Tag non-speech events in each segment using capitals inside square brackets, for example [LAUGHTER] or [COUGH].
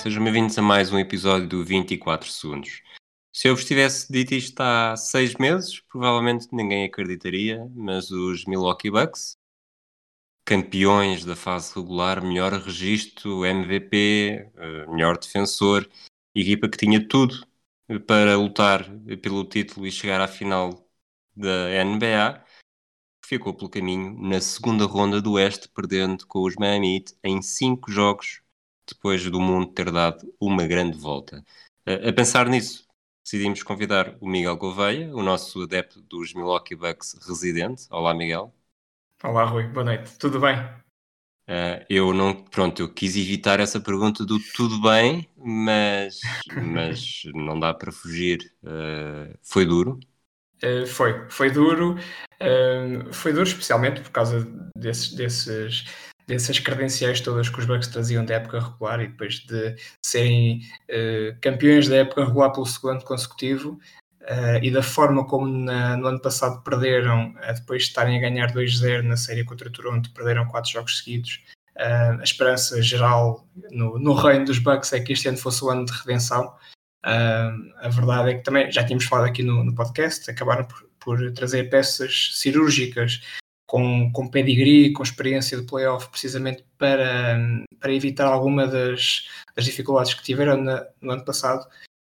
sejam bem-vindos a mais um episódio do 24 Segundos. Se eu vos tivesse dito isto há seis meses, provavelmente ninguém acreditaria, mas os Milwaukee Bucks, campeões da fase regular, melhor registro, MVP, eh, melhor defensor, equipa que tinha tudo para lutar pelo título e chegar à final da NBA, ficou pelo caminho na segunda ronda do Oeste, perdendo com os Miami Heat em cinco jogos depois do mundo ter dado uma grande volta. A, pensar nisso, decidimos convidar o Miguel Gouveia, o nosso adepto dos Milwaukee Bucks residente. Olá, Miguel. Olá, Rui. Boa noite. Tudo bem? Uh, eu não, pronto, eu quis evitar essa pergunta do tudo bem, mas, [LAUGHS] mas não dá para fugir. Uh, foi duro? Uh, foi, foi duro. foi duro especialmente por causa desses, desses dessas credenciais todas que os Bucks traziam da época regular e depois de serem uh, campeões da época regular pelo segundo consecutivo uh, e da forma como na, no ano passado perderam, uh, depois de estarem a ganhar 2-0 na série contra Toronto, perderam quatro jogos seguidos. a esperança geral no, no reino dos Bucks é que este ano fosse o ano de redenção. a verdade é que também, já tínhamos falado aqui no, no podcast, acabaram por, por trazer peças cirúrgicas com, com pedigree, com experiência de playoff, precisamente para, para evitar alguma das, das dificuldades que tiveram na, no ano passado,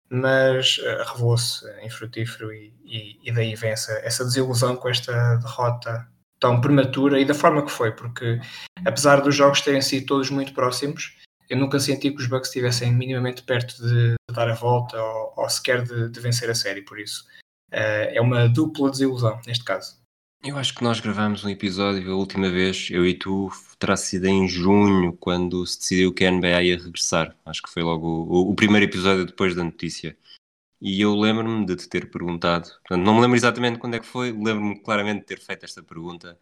mas uh, revelou-se infrutífero e, e, e, daí vem essa, essa desilusão com esta derrota tão prematura e da forma que foi, porque apesar dos jogos terem sido todos muito próximos, eu nunca senti que os Bucks estivessem minimamente perto de, de dar a volta ou, ou sequer de, de, vencer a série, por isso uh, é uma dupla desilusão neste caso. Eu acho que nós gravámos um episódio a última vez, eu e tu, terá sido em junho, quando se decidiu que a NBA ia regressar. Acho que foi logo o, o primeiro episódio depois da notícia. E eu lembro-me de te ter perguntado, portanto, não me lembro exatamente quando é que foi, lembro-me claramente de ter feito esta pergunta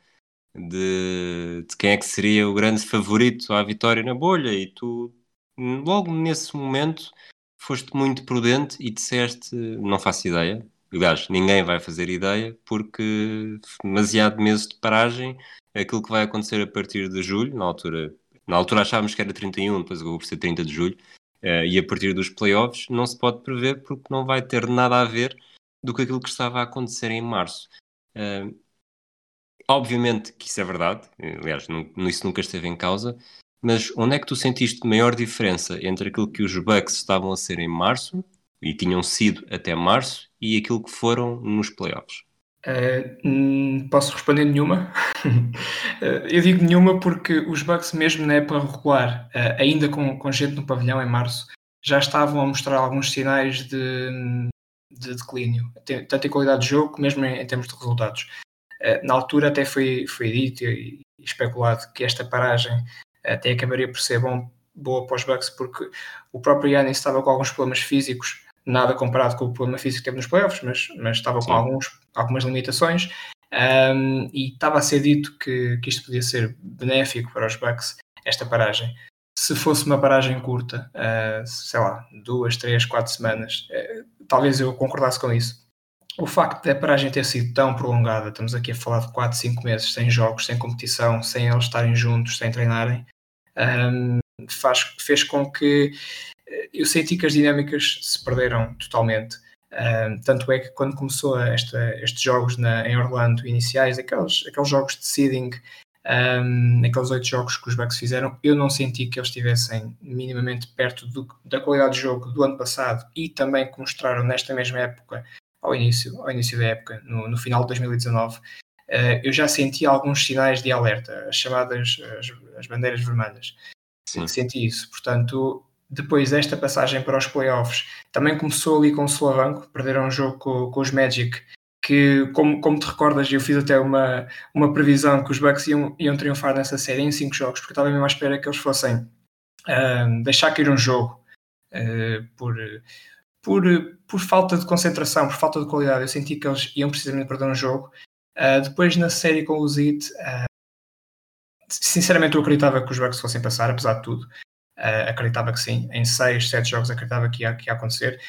de, de quem é que seria o grande favorito à vitória na bolha. E tu, logo nesse momento, foste muito prudente e disseste: Não faço ideia, Aliás, ninguém vai fazer ideia porque demasiado meses de paragem, aquilo que vai acontecer a partir de julho, na altura, na altura achávamos que era 31, depois acabou por ser 30 de julho, uh, e a partir dos playoffs não se pode prever porque não vai ter nada a ver do que aquilo que estava a acontecer em março. Uh, obviamente que isso é verdade, aliás, isso nunca esteve em causa, mas onde é que tu sentiste maior diferença entre aquilo que os Bucks estavam a ser em março e tinham sido até março e aquilo que foram nos playoffs? Uh, posso responder nenhuma? uh, [LAUGHS] eu digo nenhuma porque os Bucks, mesmo na época regular, uh, ainda com, com gente no pavilhão em março, já estavam a mostrar alguns sinais de, de declínio, tanto em qualidade de jogo, mesmo em, em termos de resultados. na altura até foi, foi dito e, e especulado que esta paragem até acabaria por ser bom, boa para os Bucks porque o próprio Yannis estava com alguns problemas físicos nada comparado com o problema físico que teve nos playoffs, mas, mas estava Sim. com alguns, algumas limitações. Um, e estava a ser dito que, que isto podia ser benéfico para os Bucks, esta paragem. Se fosse uma paragem curta, uh, sei lá, duas, três, quatro semanas, uh, talvez eu concordasse com isso. O facto da paragem ter sido tão prolongada, estamos aqui a falar de 4, 5 meses sem jogos, sem competição, sem eles estarem juntos, sem treinarem, um, faz, fez com que eu senti que as dinâmicas se perderam totalmente. Tanto é que quando começou esta, estes jogos na, em Orlando iniciais, aqueles, aqueles jogos de seeding, um, aqueles oito jogos que os Bucks fizeram, eu não senti que eles estivessem minimamente perto do, da qualidade de jogo do ano passado e também que mostraram nesta mesma época, ao início, ao início da época, no, no final de 2019. Uh, ah, eu já senti alguns sinais de alerta, as chamadas as, as bandeiras vermelhas. Sim. Senti isso. Portanto, depois desta passagem para os playoffs, também começou ali com o solavanco, perderam um jogo com, com, os Magic, que, como, como te recordas, eu fiz até uma, uma previsão que os Bucks iam, iam triunfar nessa série em cinco jogos, porque estava mesmo à espera que eles fossem uh, deixar cair um jogo uh, por, por, por falta de concentração, por falta de qualidade. Eu senti que eles iam precisamente perder um jogo. Uh, depois, na série com o Zit, sinceramente, eu acreditava que os Bucks fossem passar, apesar de tudo. Acreditava que sim. Em seis, sete jogos, acreditava que ia, que ia acontecer.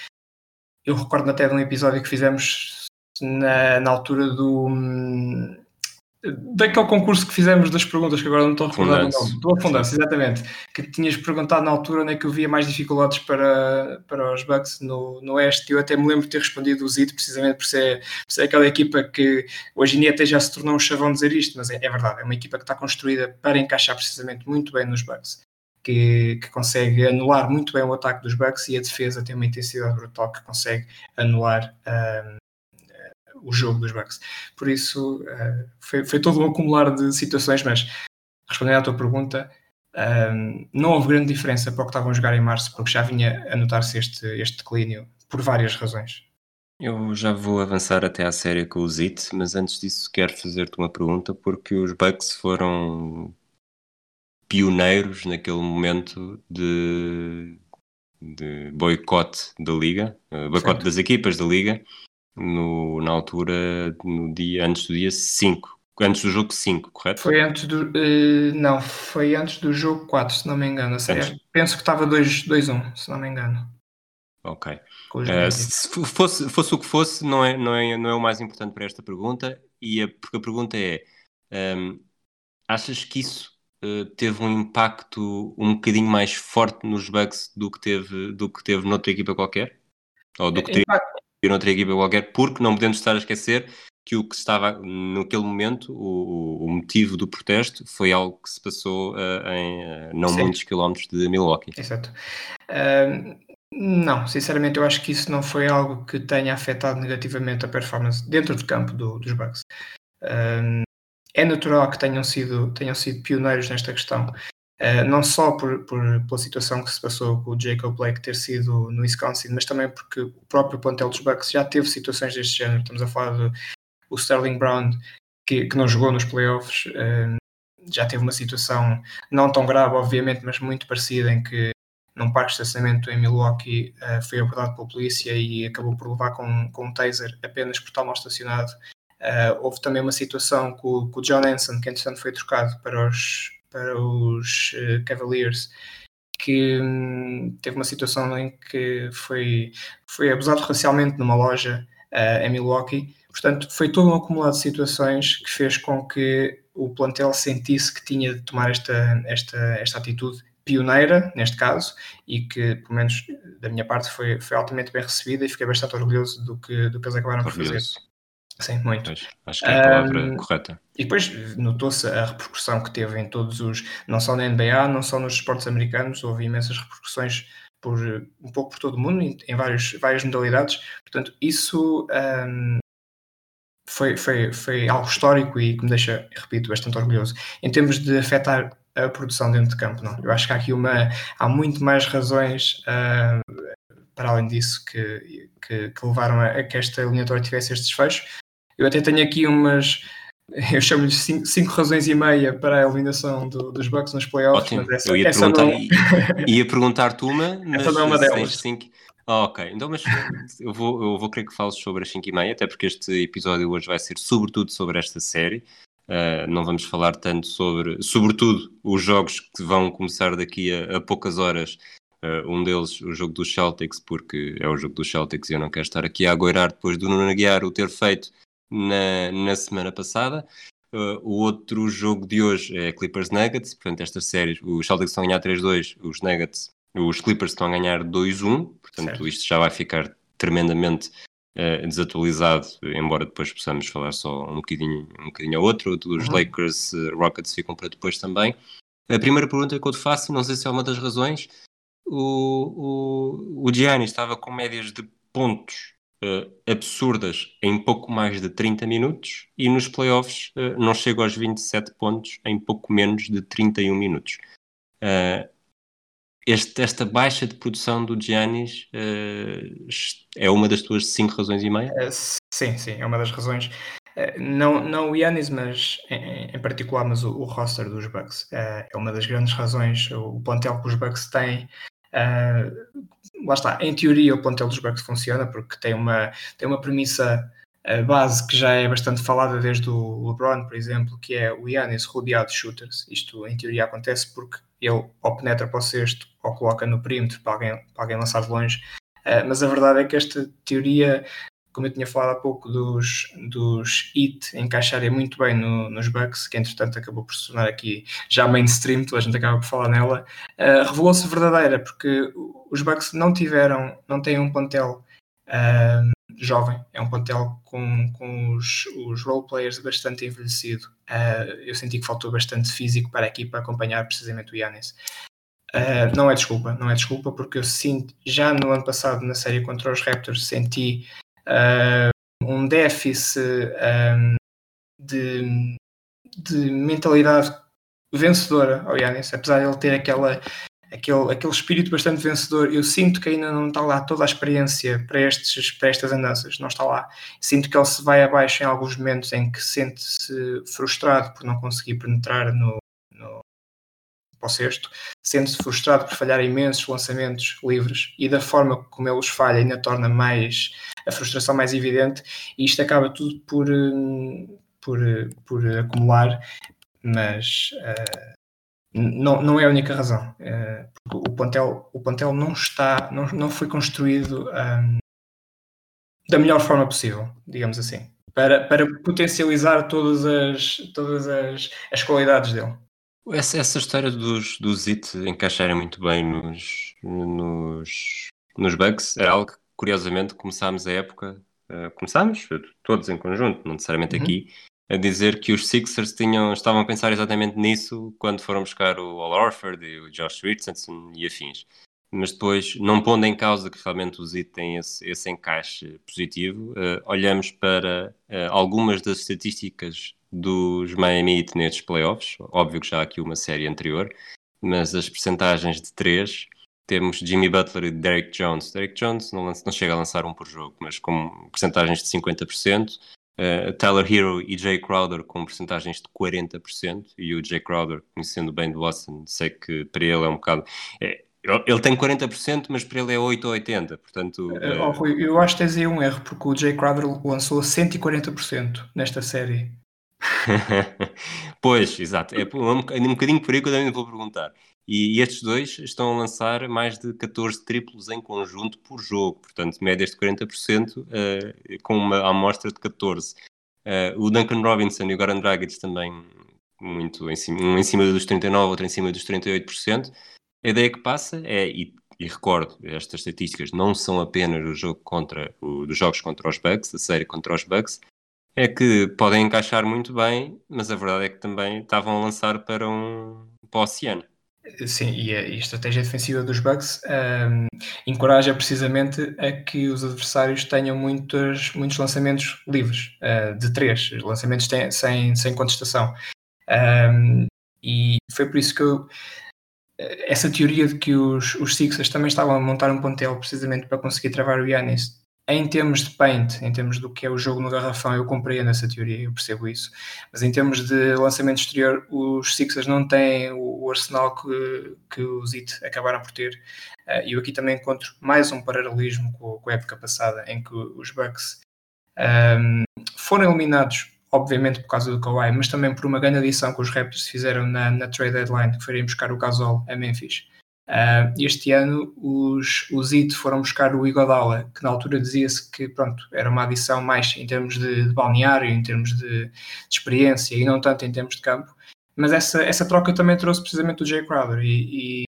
Eu recordo até de um episódio que fizemos na, na altura do. Daquele concurso que fizemos das perguntas, que agora não estou a recordar o nome, do Afundança, exatamente, que tinhas perguntado na altura onde é que eu via mais dificuldades para, para os Bucks no, no Oeste, e eu até me lembro de ter respondido o Zito, precisamente por ser, por ser aquela equipa que hoje em dia até já se tornou um chavão dizer isto, mas é, é verdade, é uma equipa que está construída para encaixar precisamente muito bem nos Bucks. Que, que, consegue anular muito bem o ataque dos Bucks e a defesa tem uma intensidade brutal que consegue anular um, o jogo dos Bucks. Por isso, uh, foi, foi todo um acumular de situações, mas respondendo à tua pergunta, um, não houve grande diferença para o que estavam a jogar em março, porque já vinha a notar-se este, este declínio por várias razões. Eu já vou avançar até à série com o Zit, mas antes disso quero fazer-te uma pergunta, porque os Bucks foram pioneiros naquele momento de, de boicote da liga, uh, boicote das equipas da liga, no, na altura, no dia, antes do dia 5. Antes do jogo 5, correto? Foi antes do. Uh, não, foi antes do jogo 4, se não me engano. Antes... Penso que estava 2-1, se não me engano. Ok. Uh, se fosse, fosse o que fosse, não é, não, é, não é o mais importante para esta pergunta, e a, porque a pergunta é: um, ehm, achas que isso teve um impacto um bocadinho mais forte nos Bucks do que teve, do que teve noutra equipa qualquer? Ou do que ir noutra equipa qualquer, porque não podemos estar a esquecer que o que estava naquele momento, o, o motivo do protesto, foi algo que se passou uh, em uh, não Sim. muitos quilómetros de Milwaukee. Exato. Uh, não, sinceramente, eu acho que isso não foi algo que tenha afetado negativamente a performance dentro de campo do, dos Bucks. É natural que tenham sido, tenham sido pioneiros nesta questão. Uh, não só por, por, pela situação que se passou com o Jacob Blake ter sido no Wisconsin, mas também porque o próprio plantel dos Bucks já teve situações deste género. Estamos a falar do o Sterling Brown, que, que não jogou nos playoffs, uh, já teve uma situação não tão grave, obviamente, mas muito parecida, em que num parque de estacionamento em Milwaukee uh, foi abordado pela polícia e acabou por levar com, com um taser apenas por estar mal estacionado. Houve também uma situação com, com o John Hanson, que entretanto foi trocado para os para os uh, Cavaliers, que um, teve uma situação em que foi, foi abusado racialmente numa loja uh, em Milwaukee. Portanto, foi todo um acumulado de situações que fez com que o plantel sentisse que tinha de tomar esta, esta, esta atitude pioneira, neste caso, e que, pelo menos da minha parte, foi, foi altamente bem recebida e fiquei bastante orgulhoso do que, do que eles acabaram por fazer. Sim, muito. Pois, acho que é a palavra um, correta. E depois notou-se a repercussão que teve em todos os, não só na NBA, não só nos esportes americanos, houve imensas repercussões por um pouco por todo o mundo, em, em vários, várias modalidades. Portanto, isso um, foi, foi, foi algo histórico e que me deixa, repito, bastante orgulhoso. Em termos de afetar a produção dentro de campo, não. Eu acho que há aqui uma, há muito mais razões uh, para além disso que, que, que levaram a, a, que esta eliminatória tivesse este desfecho. Eu até tenho aqui umas, eu chamo-lhe cinco, cinco, razões e meia para a eliminação do, dos Bucks nos playoffs. Ótimo. Essa, eu ia perguntar, não... [LAUGHS] ia perguntar-te uma, mas essa não é uma delas. Cinco... Oh, ok, então mas eu vou, eu vou querer que fales sobre as 5 e meia, até porque este episódio hoje vai ser sobretudo sobre esta série. Uh, não vamos falar tanto sobre, sobretudo, os jogos que vão começar daqui a, a poucas horas. Uh, um deles, o jogo dos Celtics, porque é o jogo dos Celtics e eu não quero estar aqui a agoirar depois do Nuno Aguiar o ter feito na, na semana passada. Uh, o outro jogo de hoje é Clippers Nuggets, portanto, estas séries, os Celtics estão a ganhar 3-2, os Nuggets, os Clippers estão a ganhar 2-1, portanto, certo. isto já vai ficar tremendamente uh, desatualizado, embora depois possamos falar só um bocadinho, um bocadinho a outro. Os uhum. Lakers uh, Rockets ficam para depois também. A primeira pergunta que eu te faço, não sei se é uma das razões, o, o, o Gianni estava com médias de pontos uh, absurdas em pouco mais de 30 minutos e nos playoffs uh, não chega aos 27 pontos em pouco menos de 31 minutos. Uh, este, esta baixa de produção do Giannis é uma das tuas cinco razões e meia? Sim, sim, é uma das razões. Não, não o Giannis, mas em, em particular, mas o, o, roster dos Bucks é uma das grandes razões. O plantel que os Bucks têm lá está, em teoria o plantel dos Bucks funciona porque tem uma, tem uma premissa base que já é bastante falada desde o LeBron, por exemplo, que é o Yannis rodeado de shooters. Isto em teoria acontece porque ele ou penetra para o sexto ou coloca no perímetro para alguém, para alguém lançar de longe. Uh, mas a verdade é que esta teoria, como eu tinha falado há pouco, dos, dos IT encaixarem muito bem no, nos Bucks, que entretanto acabou por se tornar aqui já mainstream, toda a gente acaba por falar nela, uh, revelou-se verdadeira, porque os Bucks não tiveram, não têm um plantel uh, jovem, é um plantel com, com os, os role players bastante envelhecido. Uh, eu senti que faltou bastante físico para a equipa acompanhar precisamente o Yannis. Uh, não é desculpa, não é desculpa, porque eu sinto, já no ano passado, na série contra os Raptors, senti um déficit de, de mentalidade vencedora ao Yannis, apesar de ele ter aquela aquele, aquele espírito bastante vencedor. Eu sinto que ainda não está lá toda a experiência para, estes, para estas andanças, não está lá. Sinto que ele se vai abaixo em alguns momentos em que sente-se frustrado por não conseguir penetrar no sexto, sente-se frustrado por falhar imensos lançamentos livres e da forma como ele os falha ainda torna mais a frustração mais evidente e isto acaba tudo por, hum, por, por acumular, mas uh, não, não é a única razão. É, o plantel, o plantel não está, não, não foi construído um, da melhor forma possível, digamos assim, para, para potencializar todas as, todas as, as qualidades dele. Essa, essa história dos, dos IT encaixarem muito bem nos, nos, nos bugs era algo que, curiosamente, começámos a época, uh, começámos todos em conjunto, não necessariamente uhum. aqui, a dizer que os Sixers tinham, estavam a pensar exatamente nisso quando foram buscar o Al Orford e o Josh Richardson e afins. Mas depois, não pondo em causa que realmente os IT têm esse, esse encaixe positivo, uh, olhamos para uh, algumas das estatísticas dos Miami Heat nestes playoffs. Óbvio que já há aqui uma série anterior, mas as percentagens de 3 temos Jimmy Butler e Derek Jones. Derek Jones não, não chega a lançar um por jogo, mas com percentagens de 50%. Uh, Tyler Hero e Jay Crowder com porcentagens de 40%, e o Jay Crowder, conhecendo bem do Boston, sei que para ele é um bocado. É, ele tem 40%, mas para ele é 8 ou 80%, portanto... Uh, oh, Rui, eu acho que tens aí um erro, porque o Jay Crowder lançou 140% nesta série. [LAUGHS] pois, exato, é um, um bocadinho por aí que eu também vou perguntar. E, estes dois estão a lançar mais de 14 triplos em conjunto por jogo, portanto, médias de 40%, uh, eh, com uma amostra de 14. Uh, o Duncan Robinson e o Goran Dragic também muito em cima, um em cima dos 39, outro em cima dos 38%. A ideia que passa é, e, e recordo, estas estatísticas não são apenas o jogo contra, o, dos jogos contra os Bucks, a série contra os Bucks, é que podem encaixar muito bem, mas a verdade é que também estavam a lançar para, um, para o oceano. Sim, e a, estratégia defensiva dos Bucks um, encoraja precisamente a que os adversários tenham muitos, muitos lançamentos livres, uh, de três, lançamentos sem, sem contestação. Um, e foi por isso que eu, essa teoria de que os, os Sixers também estavam a montar um pontel precisamente para conseguir travar o Yannis em termos de paint, em termos do que é o jogo no garrafão, eu compreendo essa teoria, eu percebo isso. Mas em termos de lançamento exterior, os Sixers não têm o, arsenal que, que os Heat acabaram por ter. Uh, e eu aqui também encontro mais um paralelismo com, a época passada, em que os Bucks um, foram eliminados, obviamente por causa do Kawhi, mas também por uma grande adição que os Raptors fizeram na, na trade deadline, que foi buscar o Gasol a Memphis. Uh, este ano os, os IT foram buscar o Igodala, que na altura dizia-se que pronto, era uma adição mais em termos de, de balneário, em termos de, de, experiência e não tanto em termos de campo. Mas essa, essa troca também trouxe precisamente o Jay Crowder e,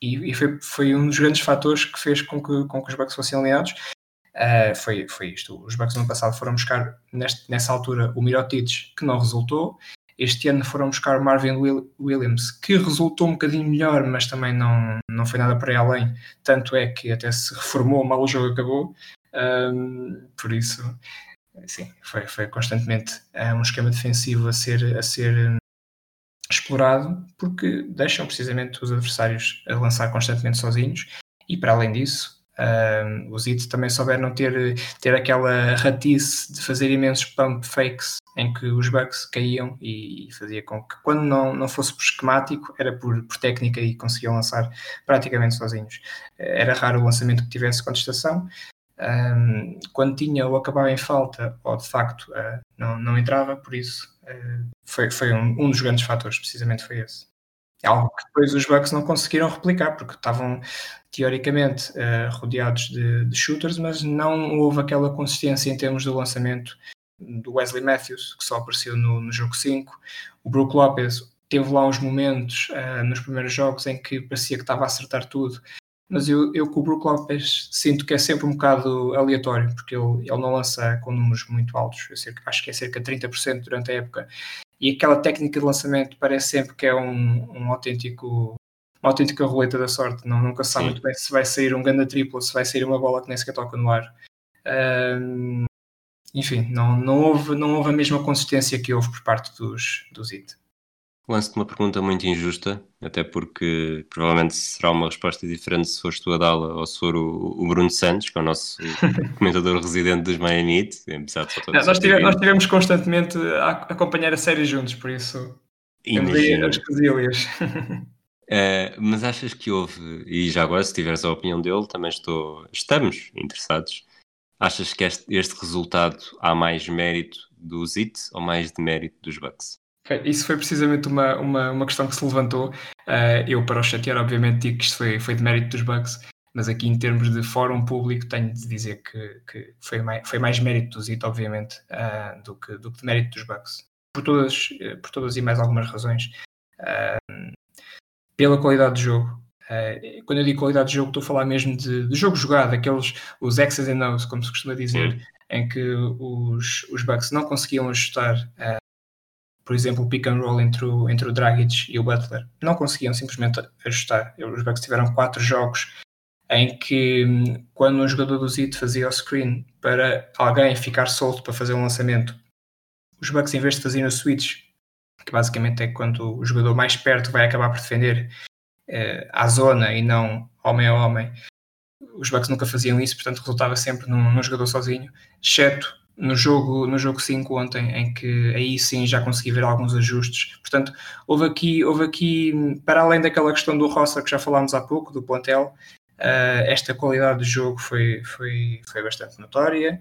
e, e foi, foi, um dos grandes fatores que fez com que, com que os Bucks fossem alinhados. Uh, foi, foi isto. Os Bucks no passado foram buscar neste, nessa altura o Mirotic, que não resultou, este ano foram buscar Marvin Williams, que resultou um bocadinho melhor, mas também não, não foi nada para além. Tanto é que até se reformou, mal o jogo acabou. Um, por isso, sim, foi, foi constantemente um esquema defensivo a ser, a ser explorado porque deixam precisamente os adversários a lançar constantemente sozinhos e para além disso os IT também souberam ter, ter aquela ratice de fazer imensos pump fakes em que os bugs caíam e, e fazia com que quando não, não fosse por esquemático era por, por técnica e conseguiam lançar praticamente sozinhos. Era raro o lançamento que tivesse contestação. Quando tinha ou acabava em falta ou de facto uh, não, não entrava, por isso uh, foi, foi um, um dos grandes fatores, precisamente foi esse. É algo que depois os Bucks não conseguiram replicar, porque estavam teoricamente uh, rodeados de, de, shooters, mas não houve aquela consistência em termos do lançamento do Wesley Matthews, que só apareceu no, no jogo 5. O Brook Lopez teve lá uns momentos uh, nos primeiros jogos em que parecia que estava a acertar tudo, mas eu, eu com o Brook Lopez sinto que é sempre um bocado aleatório, porque ele, ele não lança com números muito altos, eu sei, acho que é cerca de 30% durante a época, e aquela técnica de lançamento parece sempre que é um, um autêntico uma autêntica roleta da sorte, não, nunca se sabe Sim. muito bem se vai sair um ganda triplo, se vai sair uma bola que nem sequer toca no ar. Um, enfim, não, não, houve, não houve a mesma consistência que houve por parte dos, dos IT. Lanço-te uma pergunta muito injusta, até porque provavelmente será uma resposta diferente se fores tu a dá-la ou se for o, o, Bruno Santos, que é o nosso [LAUGHS] comentador residente dos Miami Heat, apesar de só Não, nós, tivemos, nós tivemos constantemente a acompanhar a série juntos, por isso Imagina. as quesilhas. Uh, [LAUGHS] mas achas que houve, e já agora, se tiveres a opinião dele, também estou, estamos interessados. Achas que este, este resultado há mais mérito dos IT ou mais de mérito dos Bucks? Isso foi precisamente uma, uma, uma questão que se levantou. Uh, eu, para o chatear, obviamente, digo que isto foi, foi de mérito dos Bucks, mas aqui, em termos de fórum público, tenho de dizer que, que foi, mais, foi mais mérito dos IT, obviamente, uh, do, que, do que de mérito dos Bucks. Por todas, por todas e mais algumas razões. Uh, pela qualidade de jogo. Uh, quando eu digo qualidade de jogo, estou a falar mesmo de, de jogo jogado, aqueles os X's and O's, como se costuma dizer, Sim. em que os, os Bucks não conseguiam ajustar, por exemplo, o pick and roll entre o, entre o Dragic e o Butler. Não conseguiam simplesmente ajustar. Os Bucks tiveram quatro jogos em que, quando um jogador do Zit fazia o screen para alguém ficar solto para fazer um lançamento, os Bucks, em vez de fazerem o switch que basicamente é quando o jogador mais perto vai acabar por defender uh, à zona e não homem a homem. Os Bucks nunca faziam isso, portanto resultava sempre num, num jogador sozinho, exceto no jogo, no jogo 5 ontem, em que aí sim já consegui ver alguns ajustes. Portanto, houve aqui, houve aqui para além daquela questão do roster que já falámos há pouco, do plantel, uh, esta qualidade do jogo foi, foi, foi bastante notória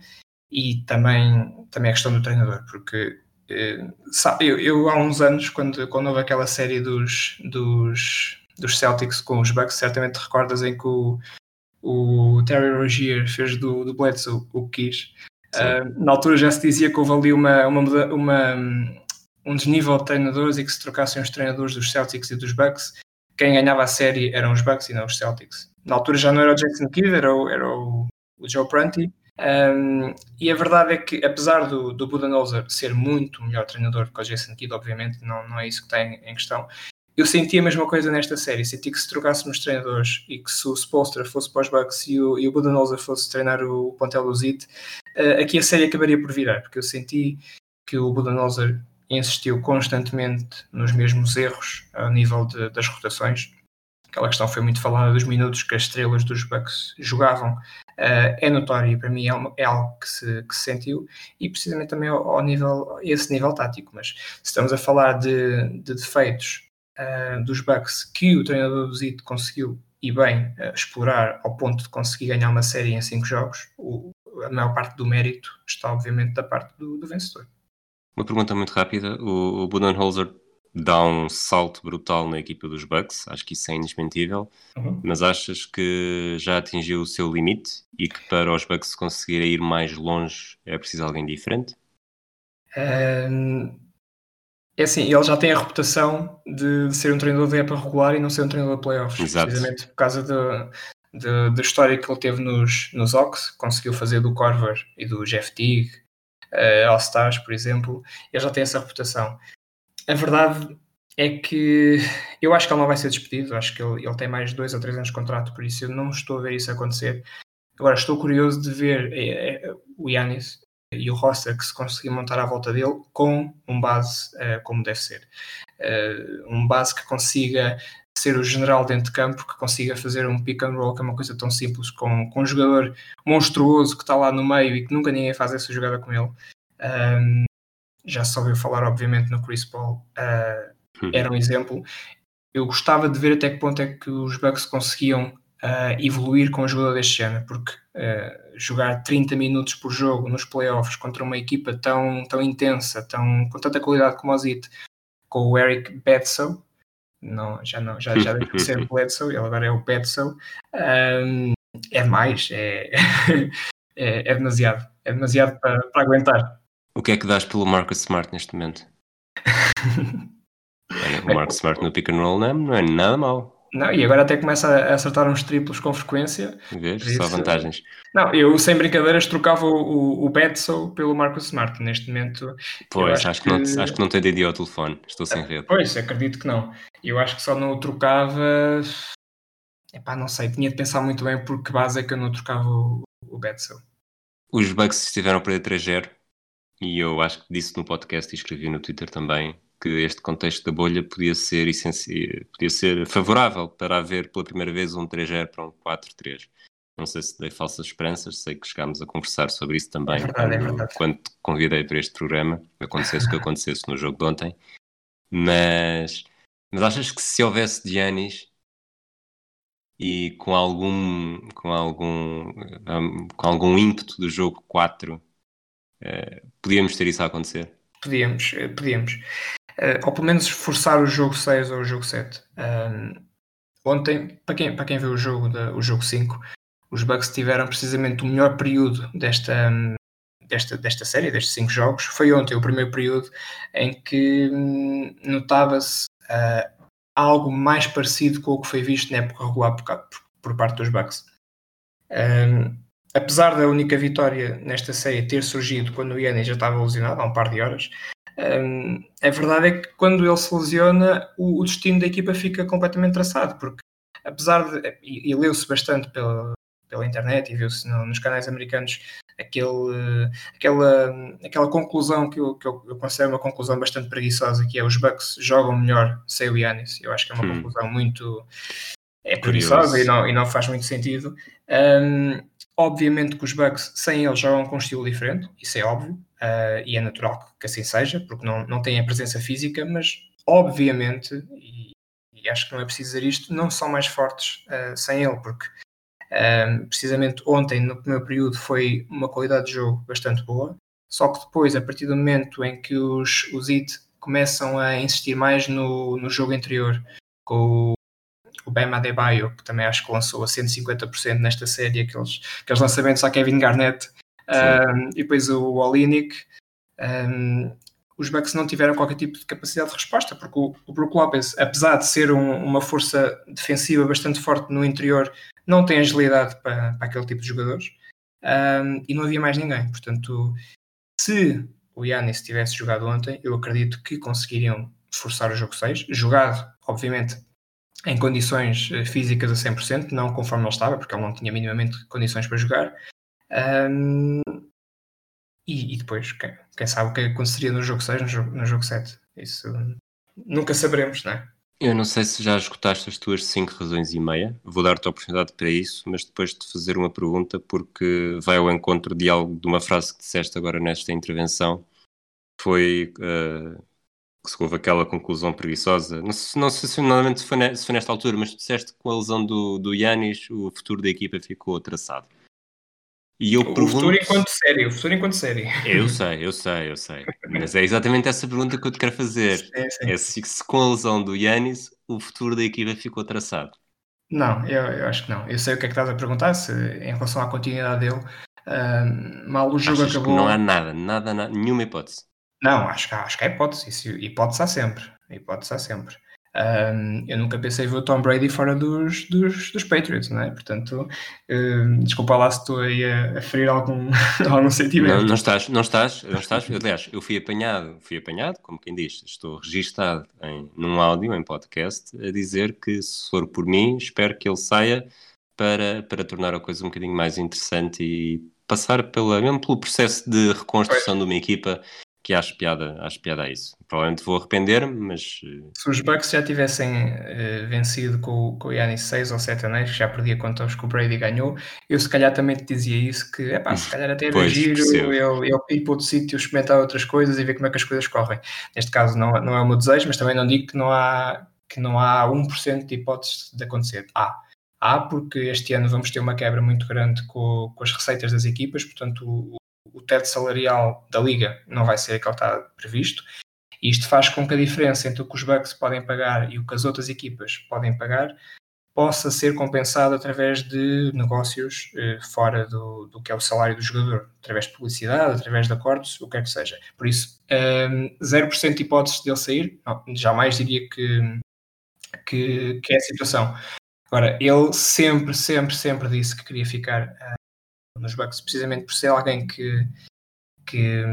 e também, também a questão do treinador, porque eh, sabe, eu, eu, há uns anos, quando, quando houve aquela série dos, dos, dos Celtics com os Bucks, certamente recordas em que o, o Terry Rozier fez do, do Bledsoe o que quis. Na altura já se dizia que houve ali uma, uma, uma, um desnível de treinadores e que se trocassem os treinadores dos Celtics e dos Bucks, quem ganhava a série eram os Bucks e não os Celtics. Na altura já não era o Jason Kidd, era o, era o, o Joe Prunty. Um, e a verdade é que, apesar do, do Budenholzer ser muito melhor treinador que o Jason Kidd, obviamente, não, não é isso que tem em questão, eu senti a mesma coisa nesta série. Senti que se trocássemos treinadores e que se o Spolstra fosse para os Bucks e o, e o Budenholzer fosse treinar o Zit, uh, aqui a série acabaria por virar, porque eu senti que o Budenholzer insistiu constantemente nos mesmos erros ao nível de, das rotações. Aquela questão foi muito falada dos minutos que as estrelas dos Bucks jogavam uh, é notório e para mim é, uma, é algo que se, que se, sentiu e precisamente também ao, ao, nível, esse nível tático. Mas se estamos a falar de, de defeitos uh, dos Bucks que o treinador do Zito conseguiu e bem uh, explorar ao ponto de conseguir ganhar uma série em cinco jogos, o, a maior parte do mérito está obviamente da parte do, do vencedor. Uma pergunta muito rápida. O, o Budenholzer dá um salto brutal na equipa dos Bucks, acho que isso é indesmentível, uhum. mas achas que já atingiu o seu limite e que para os Bucks conseguirem ir mais longe é preciso alguém diferente? Um, é assim, ele já tem a reputação de, de, ser um treinador de época regular e não ser um treinador de playoffs, Exato. precisamente por causa da história que ele teve nos, nos Ox, conseguiu fazer do Corver e do Jeff Teague, uh, All-Stars, por exemplo, ele já tem essa reputação a verdade é que eu acho que ele não vai ser despedido, acho que ele, ele tem mais dois ou três anos de contrato, por isso eu não estou a ver isso acontecer. Agora estou curioso de ver é, é, o Yannis e o roster que se conseguir montar à volta dele com um base uh, como deve ser. Uh, um base que consiga ser o general dentro de campo, que consiga fazer um pick and roll, que é uma coisa tão simples, com, com um jogador monstruoso que está lá no meio e que nunca ninguém faz essa jogada com ele. Um, já se ouviu falar, obviamente, no Chris Paul, uh, era um exemplo. Eu gostava de ver até que ponto é que os Bucks conseguiam uh, evoluir com um jogador deste género, porque uh, jogar 30 minutos por jogo nos playoffs contra uma equipa tão, tão intensa, tão, com tanta qualidade como o Zit, com o Eric Bledsoe, não, já não, já, já deixou de ser [LAUGHS] Bledsoe, ele agora é o Bledsoe, um, é demais, é, [LAUGHS] é, é, demasiado, é demasiado para, para aguentar. O que é que dás pelo Marcus Smart neste momento? [LAUGHS] o Marcus Smart no pick and roll não é, não é nada mal. Não, e agora até começa a acertar uns triplos com frequência. Vês? Só vantagens. Não, eu sem brincadeiras trocava o, o Bedsou pelo Marcus Smart neste momento. Pois, acho, acho, que... Não, acho que não tem DD ao telefone, estou sem rede. Pois, acredito que não. Eu acho que só não o trocava. Epá, não sei, tinha de pensar muito bem por que base é que eu não trocava o, o Bedsou. Os Bucks estiveram a perder 3-0 e eu acho que disse no podcast e escrevi no Twitter também que este contexto da bolha podia ser, podia ser favorável para haver pela primeira vez um 3-0 para um 4-3. Não sei se dei falsas esperanças, sei que chegámos a conversar sobre isso também é verdade, é quando, é quando te convidei para este programa, acontecesse o que [LAUGHS] acontecesse no jogo de ontem. Mas, mas achas que se houvesse Giannis e com algum, com algum, um, com algum ímpeto do jogo 4, uh, eh, podíamos ter isso a acontecer? Podíamos, eh, podíamos uh, ou pelo menos forçar o jogo 6 ou o jogo 7. Um, ontem, para quem, para quem viu o jogo, da, o jogo 5, os Bucks tiveram precisamente o melhor período desta, desta, desta série, destes 5 jogos. Foi ontem o primeiro período em que hum, notava-se uh, algo mais parecido com o que foi visto na época regular por, por, por parte dos Bucks. Um, apesar da única vitória nesta série ter surgido quando o Yannis já estava lesionado há um par de horas, um, a verdade é que quando ele se lesiona, o, o, destino da equipa fica completamente traçado, porque apesar de. E, e leu-se bastante pela, pela internet e viu-se no, nos canais americanos aquele, aquela, aquela conclusão que eu, que eu, eu, considero uma conclusão bastante preguiçosa, que é os Bucks jogam melhor sem o Yannis. Eu acho que é uma hum. conclusão muito é preguiçosa e não, e não faz muito sentido. Um, obviamente que os Bucks sem ele jogam com um estilo diferente, isso é óbvio uh, e é natural que assim seja, porque não, não têm a presença física, mas obviamente, e, e acho que não é preciso dizer isto, não são mais fortes uh, sem ele, porque uh, precisamente ontem, no primeiro período, foi uma qualidade de jogo bastante boa, só que depois, a partir do momento em que os, os IT começam a insistir mais no, no jogo interior, com o, Bema Adebayo, que também acho que lançou a 150% nesta série, aqueles, aqueles lançamentos a Kevin Garnett, um, e depois o Olinick. Um, os Bucks não tiveram qualquer tipo de capacidade de resposta, porque o, o Brook Lopez, apesar de ser um, uma força defensiva bastante forte no interior, não tem agilidade para, para aquele tipo de jogadores. Um, e não havia mais ninguém. Portanto, se o Yannis tivesse jogado ontem, eu acredito que conseguiriam forçar o jogo 6, jogado, obviamente, em condições eh, físicas a 100%, não conforme ele estava, porque ele não tinha minimamente condições para jogar, um, e, e, depois, quem, quem, sabe o que aconteceria no jogo 6, no jogo, no jogo 7. Isso nunca saberemos, não é? Eu não sei se já escutaste as tuas 5 razões e meia. Vou dar-te a oportunidade para isso, mas depois de fazer uma pergunta, porque vai ao encontro de algo, de uma frase que disseste agora nesta intervenção. Foi uh, que se houve aquela conclusão preguiçosa. Não sei, não sei se, normalmente se foi, ne, se foi nesta altura, mas tu disseste que com a lesão do, do Yanis o futuro da equipa ficou traçado. E eu o pergunto... futuro enquanto série, o futuro enquanto série. Eu sei, eu sei, eu sei. Mas é exatamente essa pergunta que eu te quero fazer. Sim, sim. É se, se, com a lesão do Yannis o futuro da equipa ficou traçado. Não, eu, eu, acho que não. Eu sei o que é que estás a perguntar, se, em relação à continuidade dele. Uh, mal o jogo Achas acabou. não há nada, nada, nada, nenhuma hipótese. Não, acho que, acho que há hipótese. Isso, hipótese há sempre. Hipótese há sempre. Eu nunca pensei ver o Tom Brady fora dos, dos, dos Patriots, não é? Portanto, desculpa lá se estou aí a, a ferir algum, [LAUGHS] algum sentimento. Não, estás, não estás, não estás. Aliás, eu fui apanhado, fui apanhado, como quem diz, estou registado em, num áudio, em podcast, a dizer que se for por mim, espero que ele saia para, para tornar a coisa um bocadinho mais interessante e passar pela, mesmo pelo processo de reconstrução de uma equipa que acho piada, acho piada a isso. Provavelmente vou arrepender-me, mas. Eh, se os Bucks já tivessem uh, vencido com, com o Yannis 6 ou 7 anéis, que já perdia contra os que o Brady ganhou, eu se calhar também te dizia isso: que epá, se calhar até era giro eu, eu ir para outro sítio, experimentar outras coisas e ver como é que as coisas correm. Neste caso não, não é o meu desejo, mas também não digo que não há, que não há 1% de hipóteses de acontecer. Há. Há, porque este ano vamos ter uma quebra muito grande com, com as receitas das equipas, portanto o, o teto salarial da liga não vai ser aquele que está previsto. E isto faz com que a diferença entre o que os Bucks podem pagar e o que as outras equipas podem pagar possa ser compensado através de negócios eh, fora do, do que é o salário do jogador, através de publicidade, através de acordos, o que quer que seja. Por isso, um, ehm, 0% de hipóteses dele sair, não, jamais diria que, que, que, é a situação. Agora, ele sempre, sempre, sempre disse que queria ficar nos Bucks, precisamente por ser alguém que, que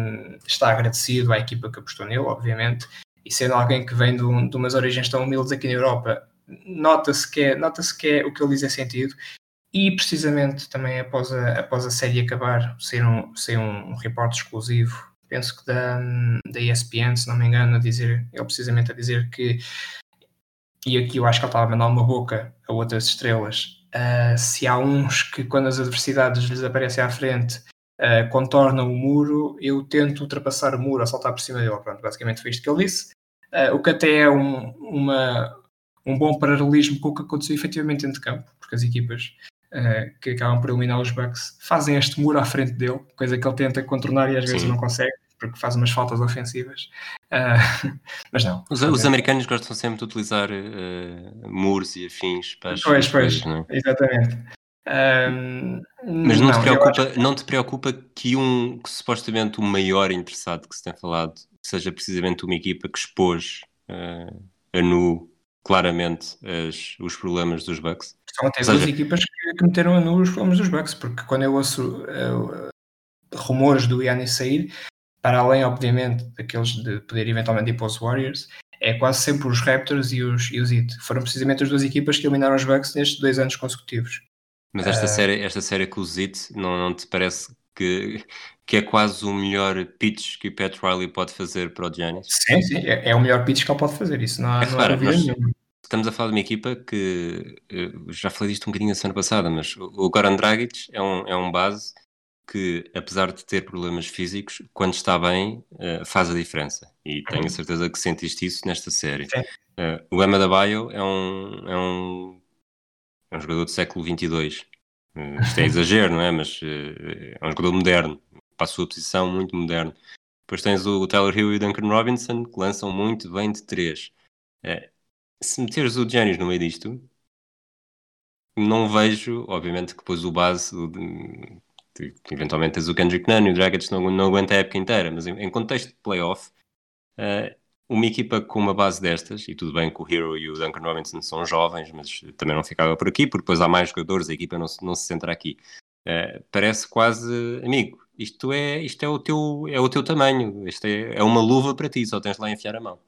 está agradecido à equipa que apostou nele, obviamente, e sendo alguém que vem de, um, de umas origens tão humildes aqui na Europa, nota-se que, é, nota que é, o que ele diz é sentido. E precisamente também após a, após a série acabar, ser um, ser um, um repórter exclusivo, penso que da, da ESPN, se não me engano, a dizer, ele precisamente a dizer que, e aqui eu acho que ele estava a mandar uma boca a outras estrelas, Uh, se há uns que, quando as adversidades lhes aparecem à frente, uh, contornam o muro, eu tento ultrapassar o muro a saltar por cima dele. Pronto, basicamente foi isto que ele disse. Uh, o que até é um, uma, um bom paralelismo com o que aconteceu efetivamente dentro de campo, porque as equipas que acabam por eliminar os Bucks fazem este muro à frente dele, coisa que ele tenta contornar e às vezes Sim. não consegue porque faz umas faltas ofensivas. Uh, [LAUGHS] mas não. Os, os, americanos gostam sempre de utilizar uh, muros e afins para as Pois, pois, coisas, não é? exatamente. Um, mas não, não, te preocupa, acho... não te preocupa que um que supostamente o maior interessado que se tem falado seja precisamente uma equipa que expôs uh, a nu claramente as, os problemas dos Bucks? São até duas equipas que, que meteram a nu os problemas dos Bucks, porque quando eu ouço uh, rumores do Yannis sair, para além, obviamente, daqueles de poder eventualmente ir para os Warriors, é quase sempre os Raptors e os, e os Heat. Foram precisamente as duas equipas que eliminaram os Bucks nestes dois anos consecutivos. Mas esta, uh... série, esta série com os Heat não, não te parece que, que é quase o melhor pitch que o Pat Riley pode fazer para o Giannis? Sim, sim, é, é, o melhor pitch que ele pode fazer, isso não há, é não claro, há dúvida nenhuma. Estamos a falar de uma equipa que, já falei disto um bocadinho na semana passada, mas o Goran Dragic é um, é um base que, apesar de ter problemas físicos, quando está bem, uh, faz a diferença. E tenho a certeza que sentiste isso nesta série. Uh, o Emma da Bio é um, é, um, é um jogador do século 22. Uh, isto é [LAUGHS] exagero, não é? Mas é um jogador moderno, para a sua posição, muito moderno. Depois tens o, Tyler Hill e o Duncan Robinson, que lançam muito bem de três. se meteres o Giannis no meio disto, não vejo, obviamente, que depois o base, eventualmente tens o Kendrick Nunn e o Dragic não, não aguenta a época inteira, mas em, em contexto de playoff, uh, uma equipa com uma base destas, e tudo bem que o Hero e o Duncan Robinson são jovens, mas também não ficava por aqui, porque depois há mais jogadores, a equipa não se, não se centra aqui. Uh, parece quase, amigo, isto é, isto é, o, teu, é o teu tamanho, isto é, é uma luva para ti, só tens lá a enfiar a mão.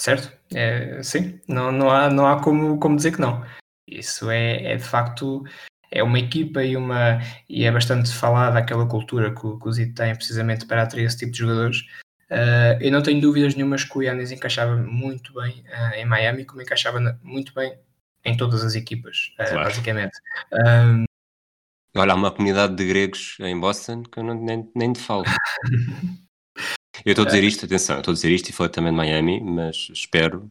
Certo, é, sim, não, não há, não há como, como dizer que não. Isso é, é de facto é uma equipa e, uma, e é bastante falada aquela cultura que, que o Zito tem precisamente para atrair esse tipo de jogadores. Uh, eu não tenho dúvidas nenhumas que o Yannis encaixava muito bem uh, em Miami, como encaixava na, muito bem em todas as equipas, uh, claro. basicamente. Um... Olha, há uma comunidade de gregos em Boston que eu não, nem, nem te falo. [LAUGHS] eu estou a dizer isto, atenção, estou a dizer isto e falei também de Miami, mas espero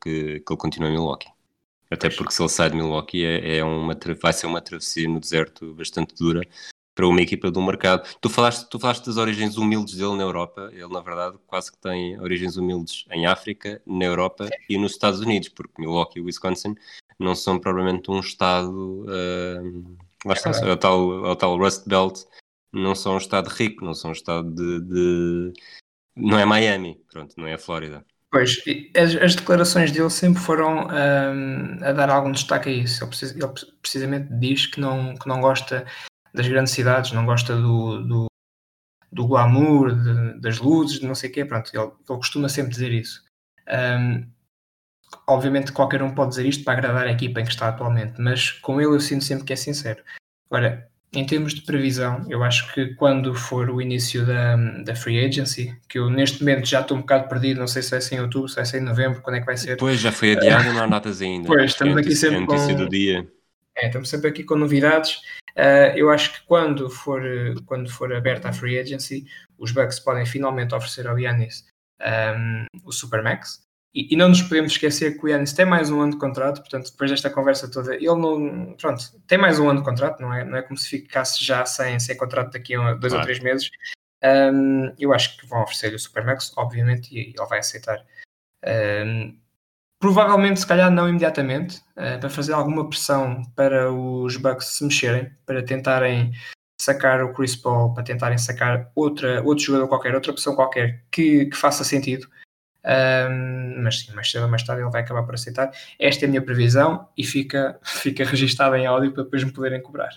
que, que ele continue em Milwaukee. Até porque se ele sai de Milwaukee é, é uma, vai ser uma travessia no deserto bastante dura para uma equipa do mercado. Tu falaste, tu falaste das origens humildes dele na Europa, ele na verdade quase que tem origens humildes em África, na Europa e nos Estados Unidos, porque Milwaukee e Wisconsin não são provavelmente um estado, uh, lá está, é o tal, é o tal Rust Belt, não são um estado rico, não são um estado de, de não é Miami, pronto, não é a Flórida. Pois, as, as, declarações dele sempre foram um, a dar algum destaque a isso. Ele, precis, ele, precisamente diz que não, que não gosta das grandes cidades, não gosta do, do, do glamour, de, das luzes, de não sei o quê. Pronto, ele, ele costuma sempre dizer isso. Um, obviamente qualquer um pode dizer isto para agradar a equipa em que está atualmente, mas com ele eu sinto sempre que é sincero. Agora, em termos de previsão, eu acho que quando for o início da, da free agency, que eu neste momento já estou um bocado perdido, não sei se vai ser em outubro, se vai ser em novembro, quando é que vai ser. Pois, já foi adiado, não há datas ainda. Pois, estamos aqui sempre com... do dia. É, estamos sempre aqui com novidades. Uh, eu acho que quando for, quando for aberta a free agency, os Bucks podem finalmente oferecer ao Yannis um, o Supermax. E, e, não nos podemos esquecer que o Yannis tem mais um ano de contrato, portanto, depois desta conversa toda, ele não. Pronto, tem mais um ano de contrato, não é, não é como se ficasse já sem, sem contrato daqui a dois claro. ou três meses. Um, eu acho que vão oferecer-lhe o Supermax, obviamente, e ele vai aceitar. Um, provavelmente, se calhar, não imediatamente, uh, para fazer alguma pressão para os Bucks se mexerem, para tentarem sacar o Chris Paul, para tentarem sacar outra, outro jogador qualquer, outra opção qualquer que, que faça sentido. Um, mas sim, mais cedo ou mais tarde ele vai acabar por aceitar. Esta é a minha previsão e fica, [LAUGHS] fica registada em áudio para depois me poderem cobrar.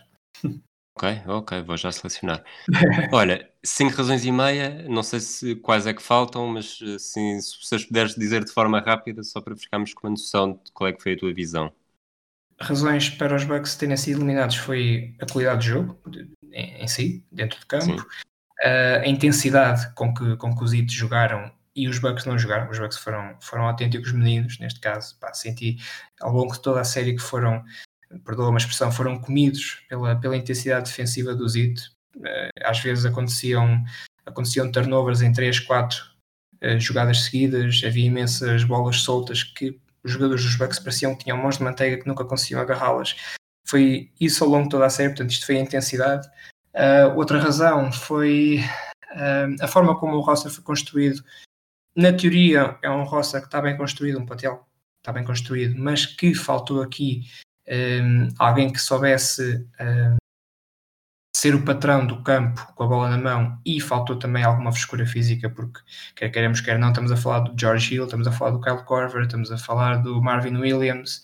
Ok, ok, vou já selecionar. [LAUGHS] Olha, cinco razões e meia, não sei se quais é que faltam, mas assim, se vocês puderes dizer de forma rápida, só para ficarmos com uma noção de qual é que foi a tua visão. Razões para os Bucks terem sido eliminados foi a qualidade de jogo em, em si, dentro de campo, uh, a intensidade com que, com que os Heat jogaram e os Bucks não jogaram, os Bucks foram, foram autênticos meninos, neste caso, pá, senti ao longo de toda a série que foram, perdoa uma expressão, foram comidos pela, pela intensidade defensiva do Zito, uh, às vezes aconteciam, aconteciam turnovers em 3, 4 uh, jogadas seguidas, havia imensas bolas soltas que os jogadores dos Bucks pareciam que tinham mãos de manteiga que nunca conseguiam agarrá-las, foi isso ao longo de toda a série, portanto isto foi a intensidade. Uh, outra razão foi uh, a forma como o roster foi construído na teoria é um roster que está bem construído, um patel está bem construído, mas que faltou aqui um, alguém que soubesse um, ser o patrão do campo com a bola na mão e faltou também alguma frescura física, porque quer queremos, quer não, estamos a falar do George Hill, estamos a falar do Kyle Corver, estamos a falar do Marvin Williams,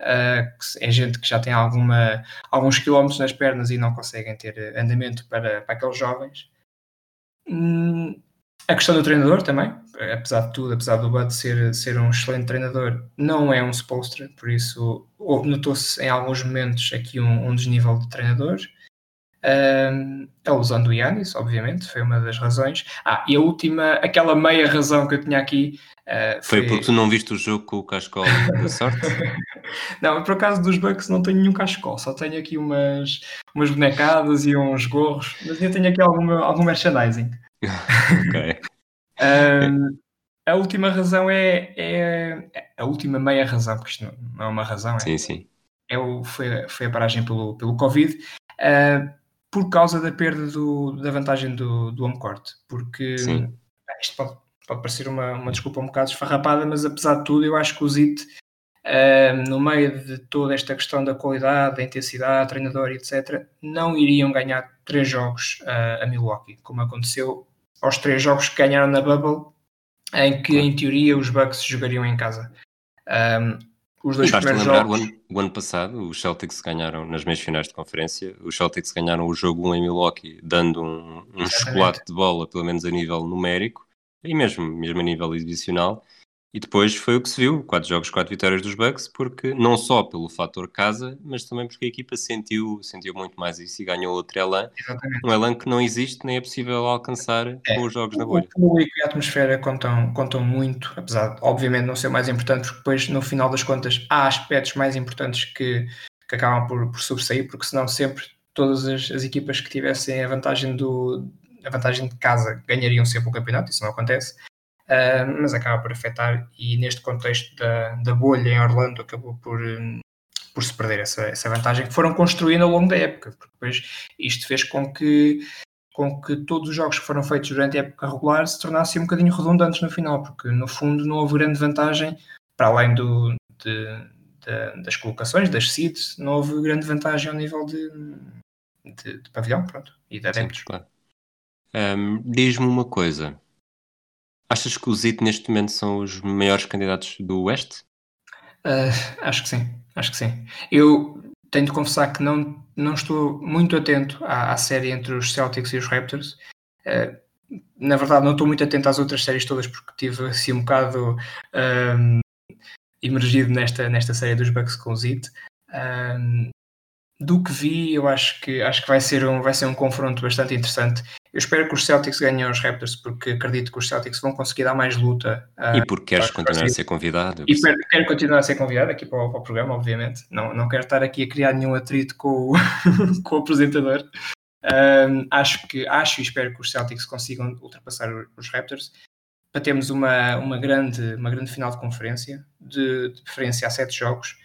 uh, que é gente que já tem alguma, alguns quilómetros nas pernas e não conseguem ter andamento para, para aqueles jovens. Hum, a questão do treinador também, apesar de tudo, apesar do Bud ser, ser um excelente treinador, não é um Spolstra, por isso notou-se em alguns momentos aqui um, um desnível de treinadores. Um, a lesão do Yannis, obviamente, foi uma das razões. Ah, e a última, aquela meia razão que eu tinha aqui. Uh, foi... foi... porque tu não viste o jogo com o cascol da sorte? [LAUGHS] não, por acaso dos Bucks não tenho nenhum cascol, só tenho aqui umas, umas bonecadas e uns gorros, mas eu tenho aqui algum, algum merchandising. [LAUGHS] ok. Um, a última razão é, é, a última meia razão, porque isto não é uma razão, é, sim, sim. É o, foi, foi a paragem pelo, pelo Covid, uh, por causa da perda do, da vantagem do, do home court, porque sim. isto pode, pode parecer uma, uma desculpa um bocado esfarrapada, mas apesar de tudo, eu acho que o ZIT, uh, no meio de toda esta questão da qualidade, da intensidade, treinador, etc., não iriam ganhar três jogos uh, a Milwaukee, como aconteceu aos três jogos que ganharam na Bubble, em que em teoria os Bucks jogariam em casa. Um, os dois primeiros lembrar, jogos... o, ano, o ano passado os Celtics ganharam nas meias finais de conferência, os Celtics ganharam o jogo 1 em Milwaukee, dando um, um chocolate de bola, pelo menos a nível numérico, e mesmo, mesmo a nível exibicional, e depois foi o que se viu, quatro jogos, quatro vitórias dos Bucks, porque não só pelo fator casa, mas também porque a equipa sentiu, sentiu muito mais isso e ganhou outro elan. Exatamente. Um elan que não existe nem é possível alcançar é. com os jogos na bolha. O público e a atmosfera contam, contam muito, apesar de obviamente não ser o mais importante, porque depois no final das contas há aspectos mais importantes que, que acabam por, por sobressair, porque senão sempre todas as, as equipas que tivessem a vantagem do a vantagem de casa ganhariam sempre o campeonato, isso não acontece uh, mas acaba por afetar e neste contexto da, da bolha em Orlando acabou por, um, por se perder essa, essa vantagem que foram construindo ao longo da época, porque depois isto fez com que com que todos os jogos que foram feitos durante a época regular se tornassem um bocadinho redundantes no final, porque no fundo não houve grande vantagem, para além do, de, de, das colocações, das seeds, não houve grande vantagem ao nível de, de, pavilhão pronto, e de adeptos. Claro. Um, Diz-me uma coisa, Achas que os IT neste momento são os maiores candidatos do Oeste? Uh, acho que sim, acho que sim. Eu tenho de confessar que não, não estou muito atento à, à série entre os Celtics e os Raptors. Uh, na verdade, não estou muito atento às outras séries todas porque tive assim um bocado emergido nesta, nesta série dos Bucks com os IT. Do que vi, eu acho que, acho que vai, ser um, vai ser um confronto bastante interessante. Eu espero que os Celtics ganhem os Raptors, porque acredito que os Celtics vão conseguir dar mais luta. Uh, e porque queres continuar a ser convidado. E quero, quero, continuar a ser convidado aqui para o, para o, programa, obviamente. Não, não quero estar aqui a criar nenhum atrito com o, [LAUGHS] com o apresentador. Um, acho que acho e espero que os Celtics consigam ultrapassar os Raptors para termos uma, uma, grande, uma grande final de conferência, de, de preferência a sete jogos.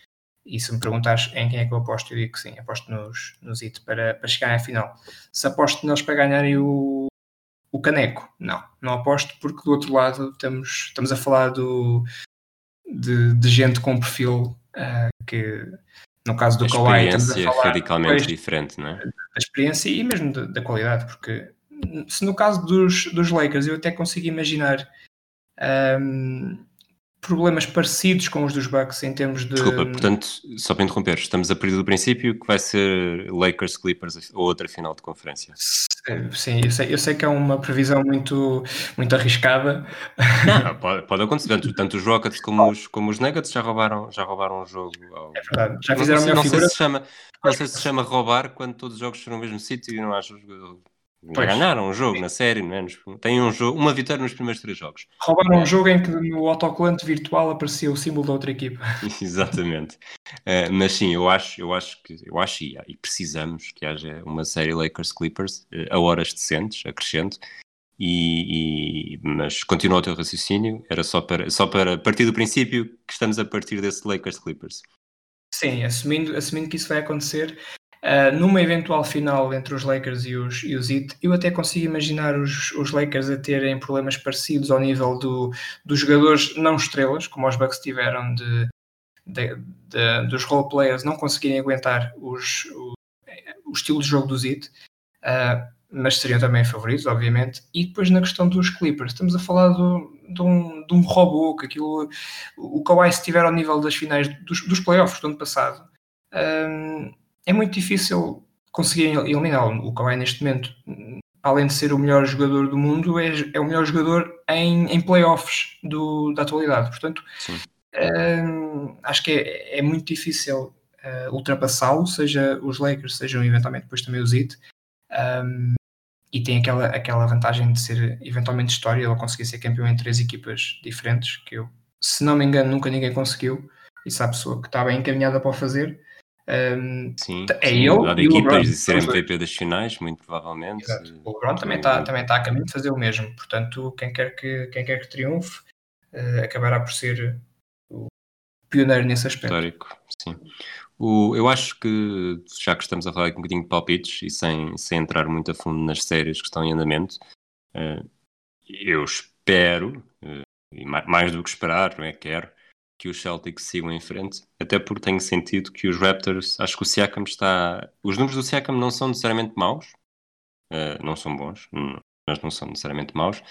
E se me perguntares em quem é que eu aposto, eu digo que sim, aposto nos, nos IT para, para chegar à final. Se aposto neles para ganharem o, o caneco, não, não aposto porque do outro lado estamos, estamos a falar do, de, de gente com perfil uh, que no caso do Kawhi estamos a falar radicalmente diferente, não é? Da experiência e mesmo da, da qualidade, porque se no caso dos, dos Lakers eu até consigo imaginar um, problemas parecidos com os dos Bucks em termos de. Desculpa, portanto, só para interromper, estamos a partir do princípio que vai ser Lakers Clippers ou outra final de conferência. Sim, eu sei, eu sei que é uma previsão muito, muito arriscada. Não, pode, pode acontecer, tanto, tanto os Rockets como os, como os Nuggets já roubaram, já roubaram o jogo. Ao... É verdade, já fizeram não, a não figura. Sei se chama, não sei se chama roubar quando todos os jogos estão no mesmo sítio e não há Pois. Ganharam um jogo na série, menos. Tem um jogo, uma vitória nos primeiros três jogos. Roubaram é. um jogo em que no autocolante virtual aparecia o símbolo da outra equipa. [LAUGHS] Exatamente. Uh, mas sim, eu acho, eu acho que eu acho e, e precisamos que haja uma série Lakers Clippers uh, a horas decentes, acrescento. E, e, mas continua o teu raciocínio, era só para, só para partir do princípio que estamos a partir desse Lakers Clippers. Sim, assumindo, assumindo que isso vai acontecer, Uh, numa eventual final entre os Lakers e os, e os Heat, eu até consigo imaginar os, os Lakers a terem problemas parecidos ao nível do, dos jogadores não estrelas, como os Bucks tiveram, de, de, de dos role players não conseguirem aguentar os, o, o, estilo de jogo dos Heat, uh, mas seriam também favoritos, obviamente. E depois na questão dos Clippers, estamos a falar do, de, um, de um robô, que aquilo, o Kawhi se estiver ao nível das finais dos, dos playoffs do ano passado. Ah, é muito difícil conseguir eliminá-lo. O Kawhi neste momento, além de ser o melhor jogador do mundo, é, é o melhor jogador em, em playoffs do, da atualidade. Portanto, hum, acho que é, é muito difícil uh, ultrapassá-lo, seja os Lakers, sejam eventualmente depois também os Heat. Um, e tem aquela, aquela vantagem de ser eventualmente história, ele conseguir ser campeão em três equipas diferentes, que eu, se não me engano, nunca ninguém conseguiu. E se a pessoa que está bem encaminhada para o fazer, um, sim, é sim, ele e equipas de ser MVP das finais, muito provavelmente. Exato. O LeBron também está também tá a caminho de fazer o mesmo. Portanto, quem quer que, quem quer que triunfe uh, acabará por ser o pioneiro nesse aspecto. Histórico, sim. O, eu acho que, já que estamos a falar aqui um bocadinho de palpites e sem, sem entrar muito a fundo nas séries que estão em andamento, uh, eu espero, uh, e mais, mais do que esperar, não é? Quero que os Celtics sigam em frente, até porque tenho sentido que os Raptors, acho que o Siakam está. Os números do Siakam não são necessariamente maus, uh, não são bons, mas não são necessariamente maus,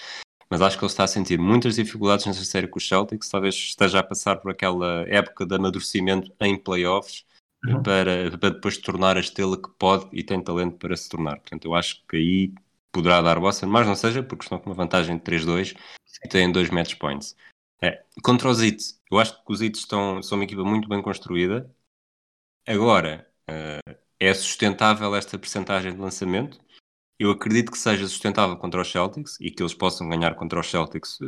mas acho que ele está a sentir muitas dificuldades nessa série com os Celtics, talvez esteja a passar por aquela época de amadurecimento em playoffs. Uhum. Para, para depois tornar a estrela que pode e tem talento para se tornar. Portanto, eu acho que aí poderá dar Boston, mas não seja, porque estão com uma vantagem de 3-2 e têm dois match points. É, contra os Heat, eu acho que os Heat estão, são uma equipa muito bem construída. Agora, uh, é sustentável esta percentagem de lançamento? Eu acredito que seja sustentável contra os Celtics e que eles possam ganhar contra os Celtics,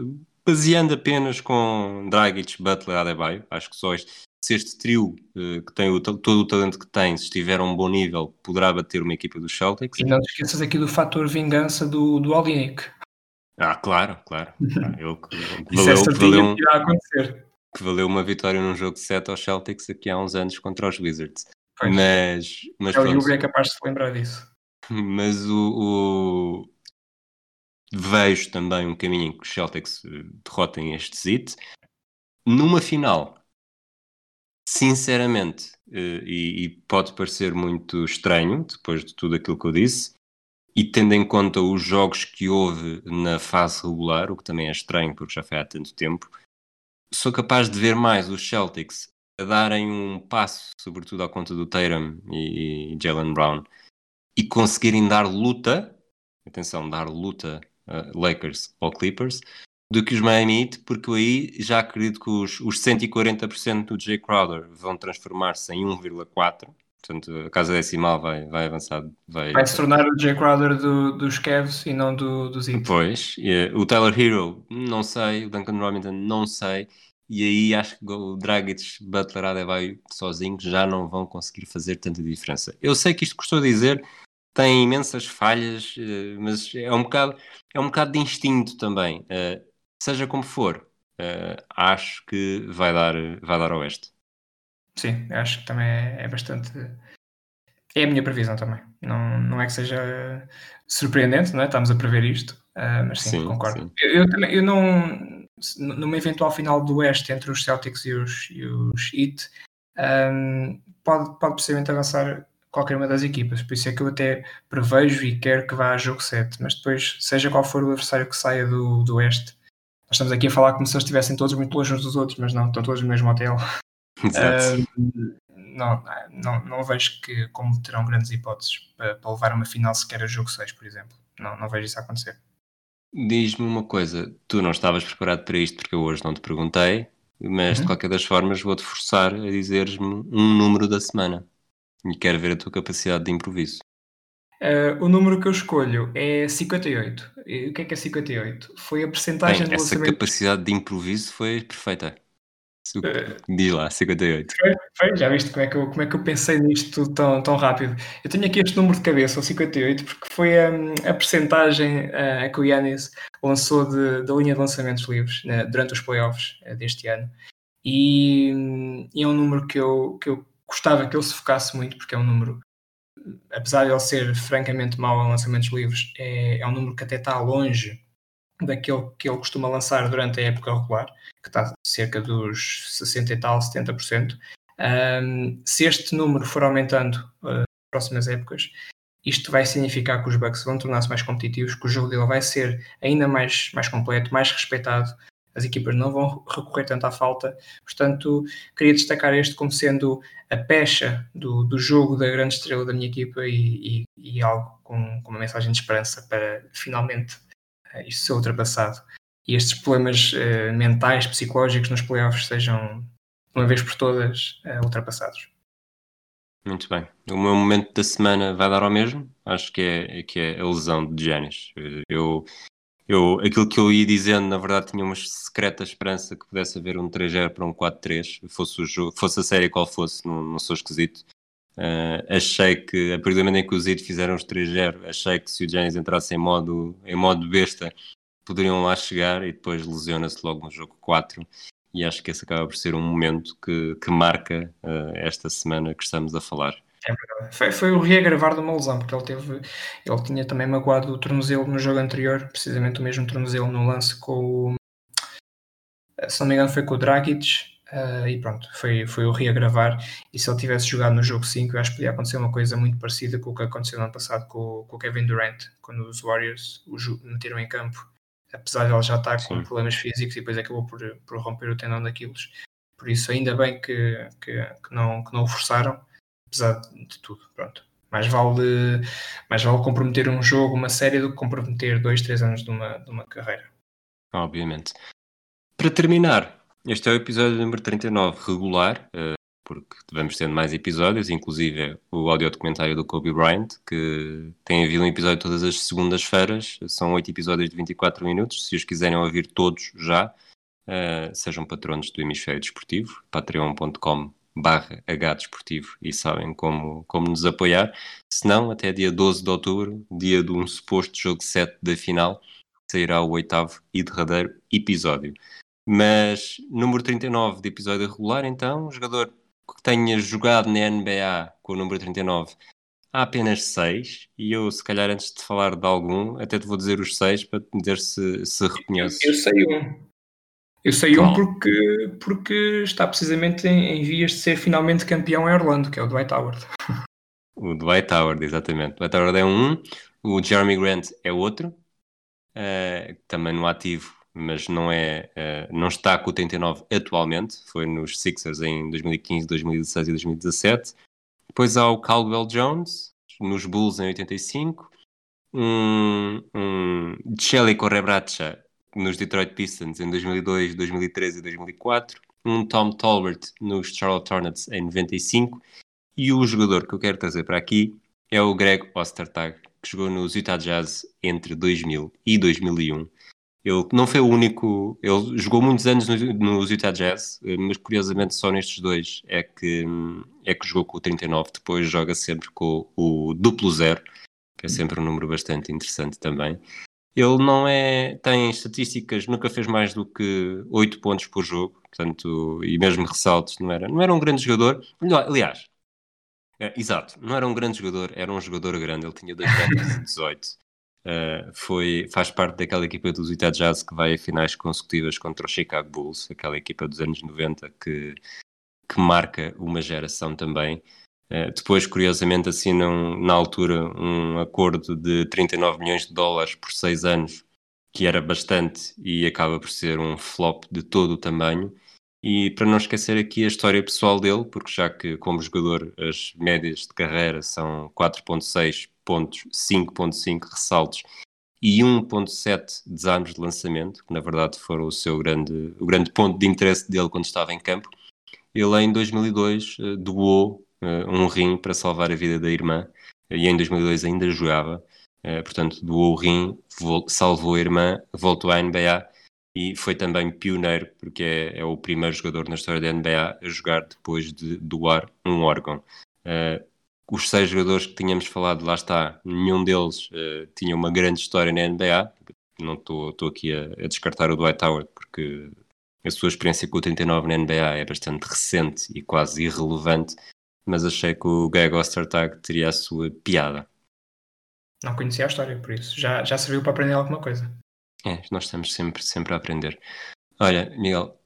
baseando apenas com Dragic, Butler, Adebayo. Acho que só este, se este trio, uh, que tem o, todo o talento que tem, se estiver a um bom nível, poderá bater uma equipa dos Celtics. E não te esqueças aqui do fator vingança do, do. Ah, claro, claro. [LAUGHS] Eu, valeu, Isso é valeu, um, que acontecer. que valeu uma vitória num jogo de 7 aos Celtics aqui há uns anos contra os Wizards. Pois. Mas, mas é o Yubi é capaz de se lembrar disso. [LAUGHS] Mas o, o, vejo também um caminho em que os Celtics eh, derrotem este Zit numa final. Sinceramente, eh, e, e pode parecer muito estranho depois de tudo aquilo que eu disse, e tendo em conta os jogos que houve na fase regular, o que também é estranho porque já foi há tanto tempo, sou capaz de ver mais os Celtics a darem um passo, sobretudo à conta do Tatum e, Jalen Brown, e conseguirem dar luta, atenção, dar luta a Lakers ou Clippers, do que os Miami Heat, porque aí já acredito que os, os 140% do Jay Crowder vão transformar-se em 1,4 Portanto, a casa decimal vai, vai avançar. Vai, vai se tornar o Jay Crowder do, dos Cavs e não do, dos Heat. Pois, o Tyler Hero, não sei, o Duncan Robinson, não sei. E aí acho que o Dragic, Butler, Adebayo sozinhos já não vão conseguir fazer tanta diferença. Eu sei que isto custou dizer, tem imensas falhas, eh, mas é um bocado, é um bocado de instinto também. Eh, seja como for, eh, acho que vai dar, vai dar oeste. Sim, acho que também é, é bastante. É a minha previsão também. Não, não é que seja surpreendente, não é? Estamos a prever isto, uh, mas sim, sim concordo. Sim. Eu, eu, também, eu não. Numa eventual final do Oeste entre os Celtics e os, e os Heat, um, pode, pode possivelmente avançar qualquer uma das equipas. Por isso é que eu até prevejo e quero que vá a jogo 7. Mas depois, seja qual for o adversário que saia do, do Oeste, nós estamos aqui a falar como se eles estivessem todos muito longe uns dos outros, mas não, estão todos no mesmo hotel. Uh, não, não, não vejo que como terão grandes hipóteses para, para levar uma final sequer a jogo 6, por exemplo. Não, não vejo isso acontecer. Diz-me uma coisa, tu não estavas preparado para isto porque eu hoje não te perguntei, mas uhum. de qualquer das formas vou-te forçar a dizeres-me um número da semana e quero ver a tua capacidade de improviso. Uh, o número que eu escolho é 58. E o que é que é 58? Foi a percentagem Bem, essa lançamento... capacidade de improviso foi perfeita. Diz lá, 58. Foi, foi, já viste como é, que eu, como é que eu pensei nisto tão, tão rápido? Eu tenho aqui este número de cabeça, o 58, porque foi a, a percentagem uh, que o Yannis lançou de, da linha de lançamentos livres né, durante os playoffs uh, deste ano. E, e, é um número que eu, que eu gostava que ele se focasse muito, porque é um número, apesar de ele ser francamente mau em lançamentos livres, é, é um número que até está longe daquele que ele costuma lançar durante a época regular, que está cerca dos 60 e tal, 70%. Um, se este número for aumentando uh, próximas épocas, isto vai significar que os Bucks vão tornar-se mais competitivos, que o jogo dele vai ser ainda mais, mais completo, mais respeitado, as equipas não vão recorrer tanto à falta. Portanto, queria destacar este como sendo a pecha do, do jogo da grande estrela da minha equipa e, e, e algo com, com, uma mensagem de esperança para finalmente isto ser ultrapassado e estes problemas uh, mentais, psicológicos nos playoffs sejam, uma vez por todas, uh, ultrapassados. Muito bem. O meu momento da semana vai dar ao mesmo. Acho que é, que é a lesão de Giannis. Eu, eu, aquilo que eu ia dizendo, na verdade, tinha uma secreta esperança que pudesse haver um 3-0 para um 4-3, fosse, o jogo, fosse a série qual fosse, não, não sou esquisito. Uh, achei que, a partir do momento em que os Heat fizeram os 3-0, achei que se o Giannis entrasse em modo, em modo besta, poderiam lá chegar e depois lesiona-se logo no jogo 4 e acho que esse acaba por ser um momento que, que marca uh, esta semana que estamos a falar. É foi, foi, o reagravar de uma lesão, porque ele teve, ele tinha também magoado o tornozelo no jogo anterior, precisamente o mesmo tornozelo no lance com o, se não me engano foi com o Dragic, uh, e pronto, foi, foi o reagravar, e se ele tivesse jogado no jogo 5, eu acho que podia acontecer uma coisa muito parecida com o que aconteceu no ano passado com, com o Kevin Durant, quando os Warriors o meteram em campo apesar de ele já estar com Sim. problemas físicos e depois acabou por, por romper o tendão daqueles. Por isso, ainda bem que, que, que, não, que não o forçaram, apesar de tudo. Pronto. Mais vale, mais vale comprometer um jogo, uma série, do que comprometer dois, três anos de uma, de uma carreira. Obviamente. Para terminar, este é o episódio número 39 regular. Uh, porque vamos tendo mais episódios, inclusive o audio documentário do Kobe Bryant, que tem havido um episódio todas as segundas-feiras, são oito episódios de 24 minutos, se os quiserem ouvir todos já, uh, sejam patronos do Hemisfério Desportivo, patreon.com barra Desportivo e sabem como, como nos apoiar. Se não, até dia 12 de outubro, dia de um suposto jogo 7 da final, sairá o oitavo e derradeiro episódio. Mas número 39 de episódio regular, então, jogador que tenha jogado na NBA com o número 39 há apenas 6 e eu se calhar antes de falar de algum até te vou dizer os 6 para te dizer se, se reconheces. Eu, sei um. Eu sei um porque, porque está precisamente em, em, vias de ser finalmente campeão em Orlando, que é o Dwight Howard. O Dwight Howard, exatamente. O Dwight Howard é um, o Jeremy Grant é outro, uh, também no ativo mas não, é, uh, não está com o 89 atualmente, foi nos Sixers em 2015, 2016 e 2017. Depois há o Caldwell Jones, nos Bulls em 85, um, um Chelly Correbracha nos Detroit Pistons em 2002, 2013 e 2004, um Tom Tolbert nos Charlotte Hornets em 95 E o jogador que eu quero trazer para aqui é o Greg Ostertag, que jogou nos Utah Jazz entre 2000 e 2001. Ele não foi o único, ele jogou muitos anos nos Utah Jazz, mas curiosamente só nestes dois é que, é que jogou com o 39, depois joga sempre com o duplo zero, que é sempre um número bastante interessante também. Ele não é, tem estatísticas, nunca fez mais do que 8 pontos por jogo, portanto, e mesmo ressaltos, não era, não era um grande jogador. Aliás, é, exato, não era um grande jogador, era um jogador grande, ele tinha 2 metros e 18. Uh, foi, faz parte daquela equipa dos Utah Jazz que vai a finais consecutivas contra o Chicago Bulls, aquela equipa dos anos 90 que, que marca uma geração também. Uh, depois, curiosamente, assinam na altura um acordo de 39 milhões de dólares por seis anos, que era bastante e acaba por ser um flop de todo o tamanho. E para não esquecer aqui a história pessoal dele, porque já que como jogador as médias de carreira são 4.6 pontos, 5.5 ressaltos e 1.7 desarmes de lançamento, que na verdade foram o seu grande, o grande ponto de interesse dele quando estava em campo, ele em 2002 uh, doou uh, um rim para salvar a vida da irmã e em 2002 ainda jogava, portanto doou o rim, salvou a irmã, voltou à NBA e foi também pioneiro, porque é, é, o primeiro jogador na história da NBA a jogar depois de doar um órgão. Uh, os seis jogadores que tínhamos falado, lá está, nenhum deles uh, tinha uma grande história na NBA. Não estou aqui a, a, descartar o Dwight Howard, porque a sua experiência com o 39 na NBA é bastante recente e quase irrelevante, mas achei que o Greg Ostertag teria a sua piada. Não conhecia a história, por isso já, já serviu para aprender alguma coisa. É, nós estamos sempre, sempre a aprender. Olha, Miguel,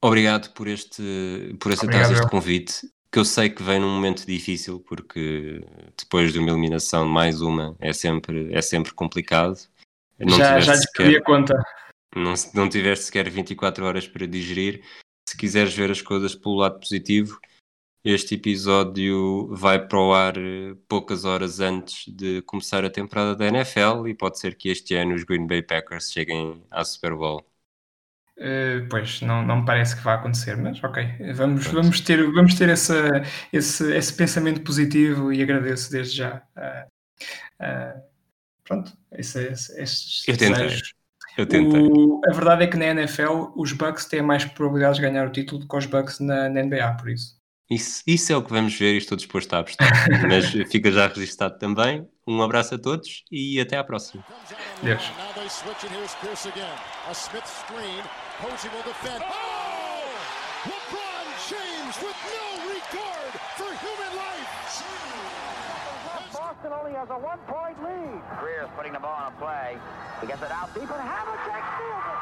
obrigado por este por aceitar este convite, que eu sei que vem num momento difícil, porque depois de uma eliminação, mais uma, é sempre, é sempre complicado. Não já já sequer, a conta. Não, não tiveste sequer 24 horas para digerir. Se quiseres ver as coisas pelo lado positivo, este episódio vai para o ar eh, poucas horas antes de começar a temporada da NFL e pode ser que este ano os Green Bay Packers cheguem à Super Bowl. Uh, pois, não, não me parece que vá acontecer, mas ok, vamos, vamos ter, vamos ter essa, esse, esse pensamento positivo e agradeço desde já. Uh, uh, pronto, esse, esse, esses Eu tentei. Eu tentei. O, a verdade é que na NFL os Bucks têm mais probabilidades de ganhar o título do que os Bucks na, na NBA, por isso. Isso, isso é o que vamos ver e estou disposto a apostar. [LAUGHS] Mas fica já registado também. Um abraço a todos e até à próxima. Deus. Boston only has a one-point lead. Greer's putting the ball on a play. He gets it out deep, and Havlicek steals it.